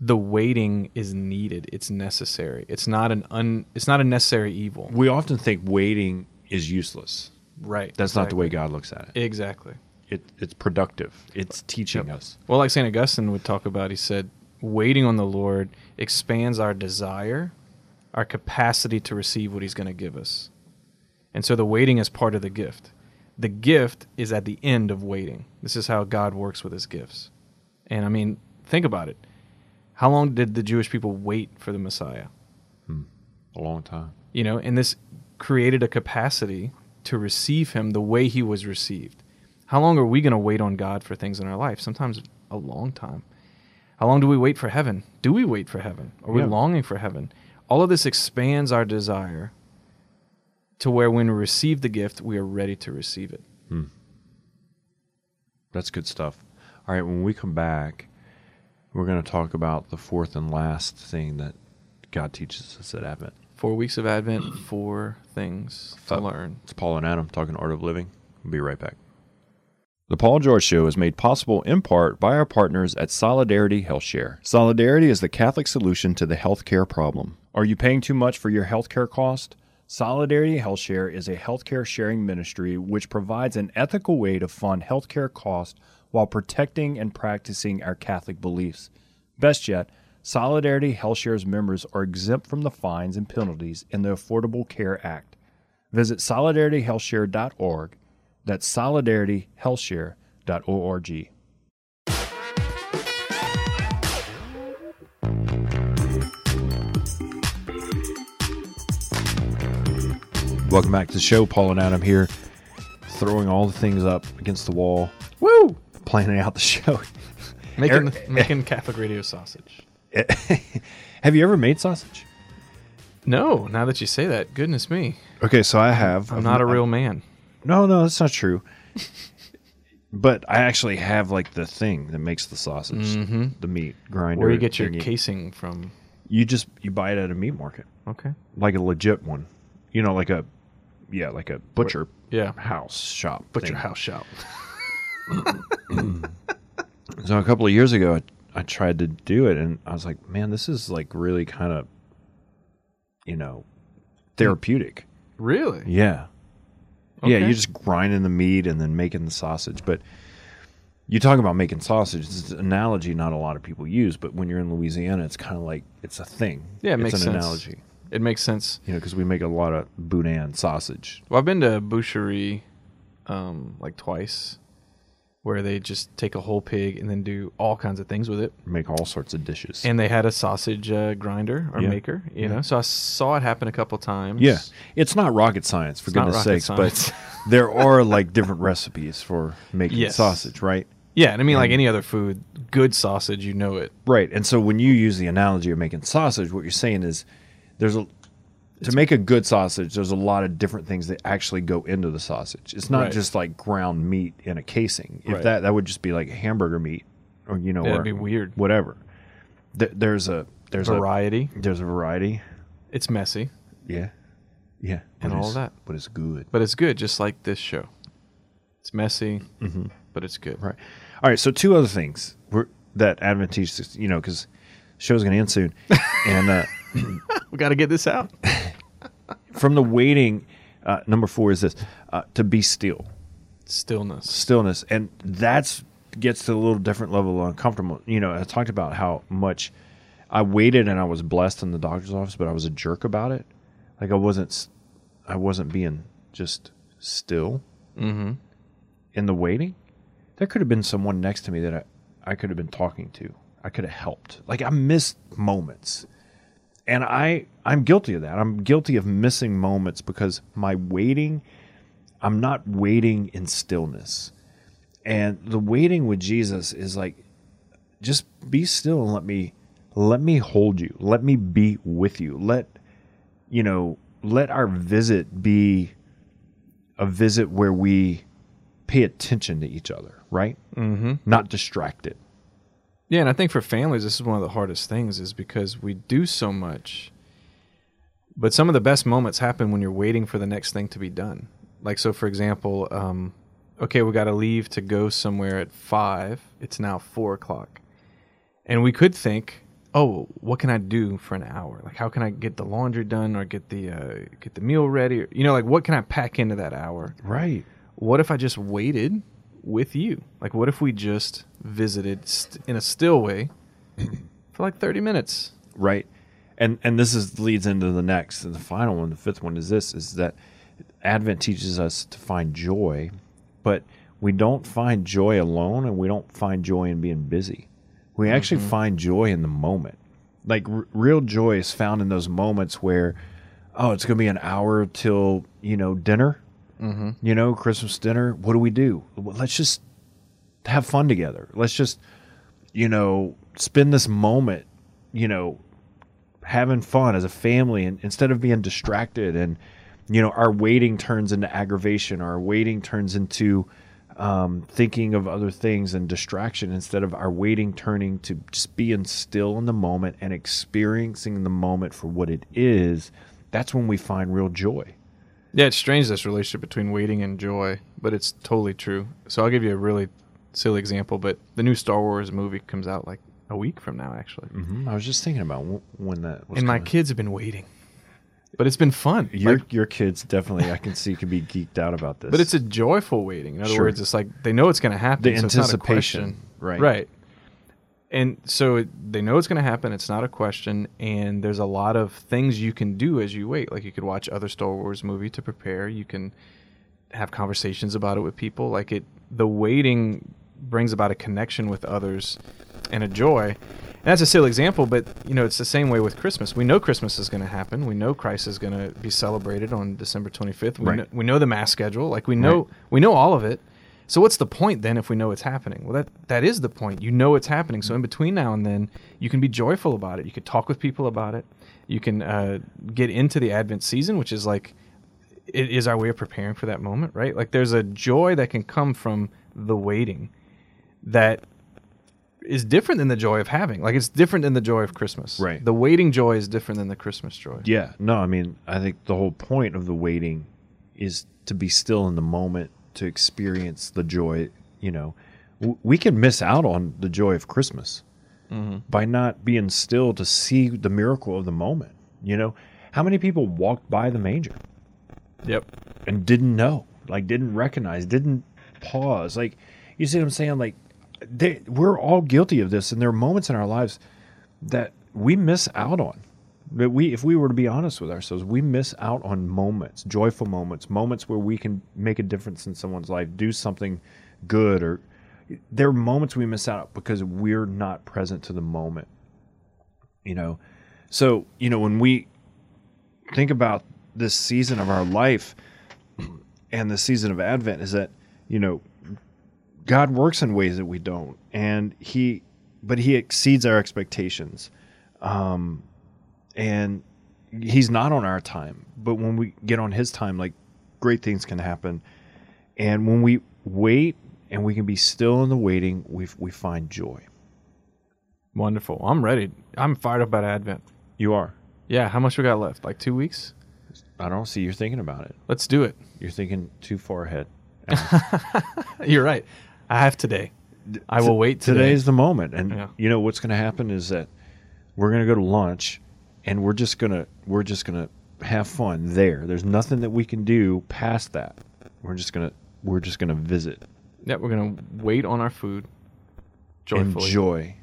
the waiting is needed. It's necessary. It's not an un it's not a necessary evil. We often think waiting is useless. Right. That's not the way. God looks at it. Exactly. it it's productive. It's teaching Yep. us. Well, like St. Augustine would talk about, he said, waiting on the Lord expands our desire, our capacity to receive what he's going to give us. And so the waiting is part of the gift. The gift is at the end of waiting. This is how God works with his gifts. And I mean, think about it. How long did the Jewish people wait for the Messiah? A long time. You know, and this created a capacity to receive him the way he was received. How long are we going to wait on God for things in our life? Sometimes a long time. How long do we wait for heaven? Do we wait for heaven? Are we Yeah. longing for heaven? All of this expands our desire to where when we receive the gift, we are ready to receive it. Hmm. That's good stuff. All right, when we come back, we're going to talk about the fourth and last thing that God teaches us at Advent. Four weeks of Advent, four things to Uh, learn. It's Paul and Adam talking Art of Living. We'll be right back. The Paul George Show is made possible in part by our partners at Solidarity HealthShare. Solidarity is the Catholic solution to the healthcare problem. Are you paying too much for your healthcare cost? Solidarity HealthShare is a healthcare sharing ministry which provides an ethical way to fund healthcare costs while protecting and practicing our Catholic beliefs. Best yet, Solidarity HealthShare's members are exempt from the fines and penalties in the Affordable Care Act. Visit solidarityhealthshare.org. That's solidarityhealthshare.org. Welcome back to the show. Paul and Adam here, throwing all the things up against the wall, Woo! Planning out the show. Making Eric- making Catholic radio sausage. Have you ever made sausage? No, now that you say that, goodness me, Okay, so I have. I'm not a real man. No, no, that's not true. but I actually have like the thing that makes the sausage, mm-hmm. the meat grinder. Where you get your thingy. casing from? You just you buy it at a meat market, Okay. like a legit one. You know, like a yeah, like a butcher Yeah. house shop. Butcher thing. house shop. So a couple of years ago, I, I tried to do it, and I was like, man, this is like really kind of, you know, therapeutic. Really? Yeah. Yeah, you're just grinding the meat and then making the sausage. But you talk about making sausage. It's an analogy not a lot of people use, but when you're in Louisiana, it's kind of like it's a thing. Yeah, it it's makes an sense. analogy. It makes sense. You know, because we make a lot of boudin sausage. Well, I've been to boucherie, um, like twice, where they just take a whole pig and then do all kinds of things with it. Make all sorts of dishes. And they had a sausage uh, grinder or Yeah. maker, you know. So I saw it happen a couple times. yeah, it's not rocket science for It's goodness sakes, science. but there are like different recipes for making Yes. sausage, right? Yeah, and I mean, like any other food, good sausage, you know it. Right. And so when you use the analogy of making sausage, what you're saying is there's a to make a good sausage, there's a lot of different things that actually go into the sausage. It's not Right. just like ground meat in a casing. If Right. that that would just be like hamburger meat or you know or it'd be weird. Whatever. Th- there's a there's a Variety. a there's a variety. It's messy, Yeah. Yeah. And But all it's- that. But it's good. but it's good, just like this show. It's messy, but it's good. Mm-hmm. Right. All right. So two other things we're, that Advent teaches, you know, because show's going to end soon, and uh, We got to get this out. from the waiting, uh, number four is this: uh, to be still, Stillness. stillness, and that's gets to a little different level of uncomfortable. You know, I talked about how much I waited and I was blessed in the doctor's office, but I was a jerk about it. Like I wasn't, I wasn't being just still Mm-hmm. in the waiting. There could have been someone next to me that I, I could have been talking to. I could have helped. Like I missed moments. And I I'm guilty of that. I'm guilty of missing moments because my waiting I'm not waiting in stillness. And the waiting with Jesus is like just be still and let me let me hold you. Let me be with you. Let you know, let our visit be a visit where we pay attention to each other, right? Mm-hmm. Not distracted. Yeah, and I think for families, this is one of the hardest things, is because we do so much, but some of the best moments happen when you're waiting for the next thing to be done. Like, so for example, um, okay, we got to leave to go somewhere at five. It's now four o'clock, and we could think, oh, what can I do for an hour? Like, how can I get the laundry done or get the uh, get the meal ready? Or, you know, like what can I pack into that hour? Right. what if I just waited with you? Like, what if we just visited st- in a still way for like 30 minutes? Right. And and this is leads into the next and the final one, the fifth one is this is that Advent teaches us to find joy, but we don't find joy alone and we don't find joy in being busy. We actually mm-hmm. find joy in the moment. Like r- real joy is found in those moments where oh, it's going to be an hour till, you know, dinner. Mm-hmm. you know, Christmas dinner. What do we do? Let's just have fun together. Let's just, you know, spend this moment, you know, having fun as a family and instead of being distracted and, you know, our waiting turns into aggravation, our waiting turns into um, thinking of other things and distraction instead of our waiting turning to just being still in the moment and experiencing the moment for what it is, that's when we find real joy. Yeah, it's strange this relationship between waiting and joy, but it's totally true. So I'll give you a really silly example, but the new Star Wars movie comes out like a week from now, actually. hmm I was just thinking about when that was and my coming. kids have been waiting, but it's been fun. Your Like, your kids definitely I can see could be geeked out about this. but it's a joyful waiting. In other Sure. words, it's like they know it's going to happen. The so it's not a anticipation, right. Right. And so it, they know it's going to happen. It's not a question. And there's a lot of things you can do as you wait. Like you could watch other Star Wars movie to prepare. You can have conversations about it with people. Like it, the waiting brings about a connection with others and a joy. And that's a silly example, but you know it's the same way with Christmas. We know Christmas is going to happen. We know Christ is going to be celebrated on December 25th. We, Right. know, we know the mass schedule. Like we know Right. we know all of it. So what's the point then if we know it's happening? Well, that that is the point. You know it's happening. So in between now and then, you can be joyful about it. You could talk with people about it. You can uh, get into the Advent season, which is like it is our way of preparing for that moment, right? Like there's a joy that can come from the waiting that is different than the joy of having. Like it's different than the joy of Christmas. Right. The waiting joy is different than the Christmas joy. Yeah, no, I mean, I think the whole point of the waiting is to be still in the moment, to experience the joy. You know, W- we can miss out on the joy of Christmas mm-hmm. by not being still to see the miracle of the moment. You know, how many people walked by the manger Yep. and didn't know, like, didn't recognize, didn't pause? Like, you see what I'm saying? Like, they, we're all guilty of this, and there are moments in our lives that we miss out on. That we, if we were to be honest with ourselves, we miss out on moments, joyful moments, moments where we can make a difference in someone's life, do something good, or there are moments we miss out because we're not present to the moment. You know, so you know when we think about this season of our life and the season of Advent, is that you know God works in ways that we don't, and He, but He exceeds our expectations, um, and He's not on our time. But when we get on His time, like great things can happen, and when we wait and we can be still in the waiting, we we find joy. Wonderful. I'm ready. I'm fired up about Advent. You are. Yeah. How much we got left? Like two weeks? I don't see you're thinking about it. Let's do it. You're thinking too far ahead. You're right. I have today. I will wait today. Today's the moment, and Yeah. you know what's going to happen is that we're going to go to lunch, and we're just gonna we're just gonna have fun there. There's nothing that we can do past that. We're just gonna we're just gonna visit, Yeah, we're gonna wait on our food joyfully. enjoy.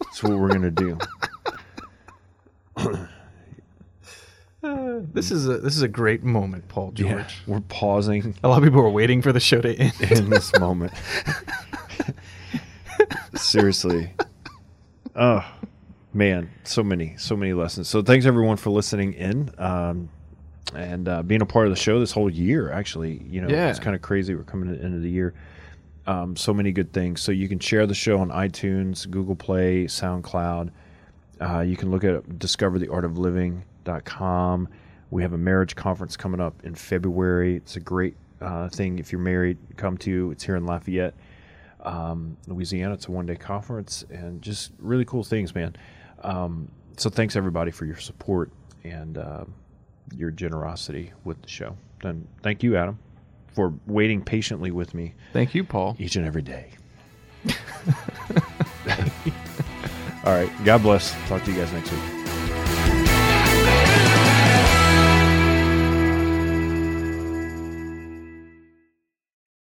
That's what we're gonna do. This is a this is a great moment, Paul George. Yeah, we're pausing A lot of people are waiting for the show to end. in this moment. Seriously. Oh man, so many, so many lessons. So thanks everyone for listening in. Um, and uh, being a part of the show this whole year, actually, you know, Yeah. it's kind of crazy. We're coming to the end of the year. Um, so many good things. So you can share the show on iTunes, Google Play, SoundCloud. Uh, you can look at discovertheartofliving.com. We have a marriage conference coming up in February. It's a great uh, thing if you're married, come to. It's here in Lafayette, um, Louisiana. It's a one day conference and just really cool things, man. Um, so thanks everybody for your support and uh, your generosity with the show. And thank you, Adam, for waiting patiently with me Thank you, Paul. each and every day. All right. God bless. Talk to you guys next week.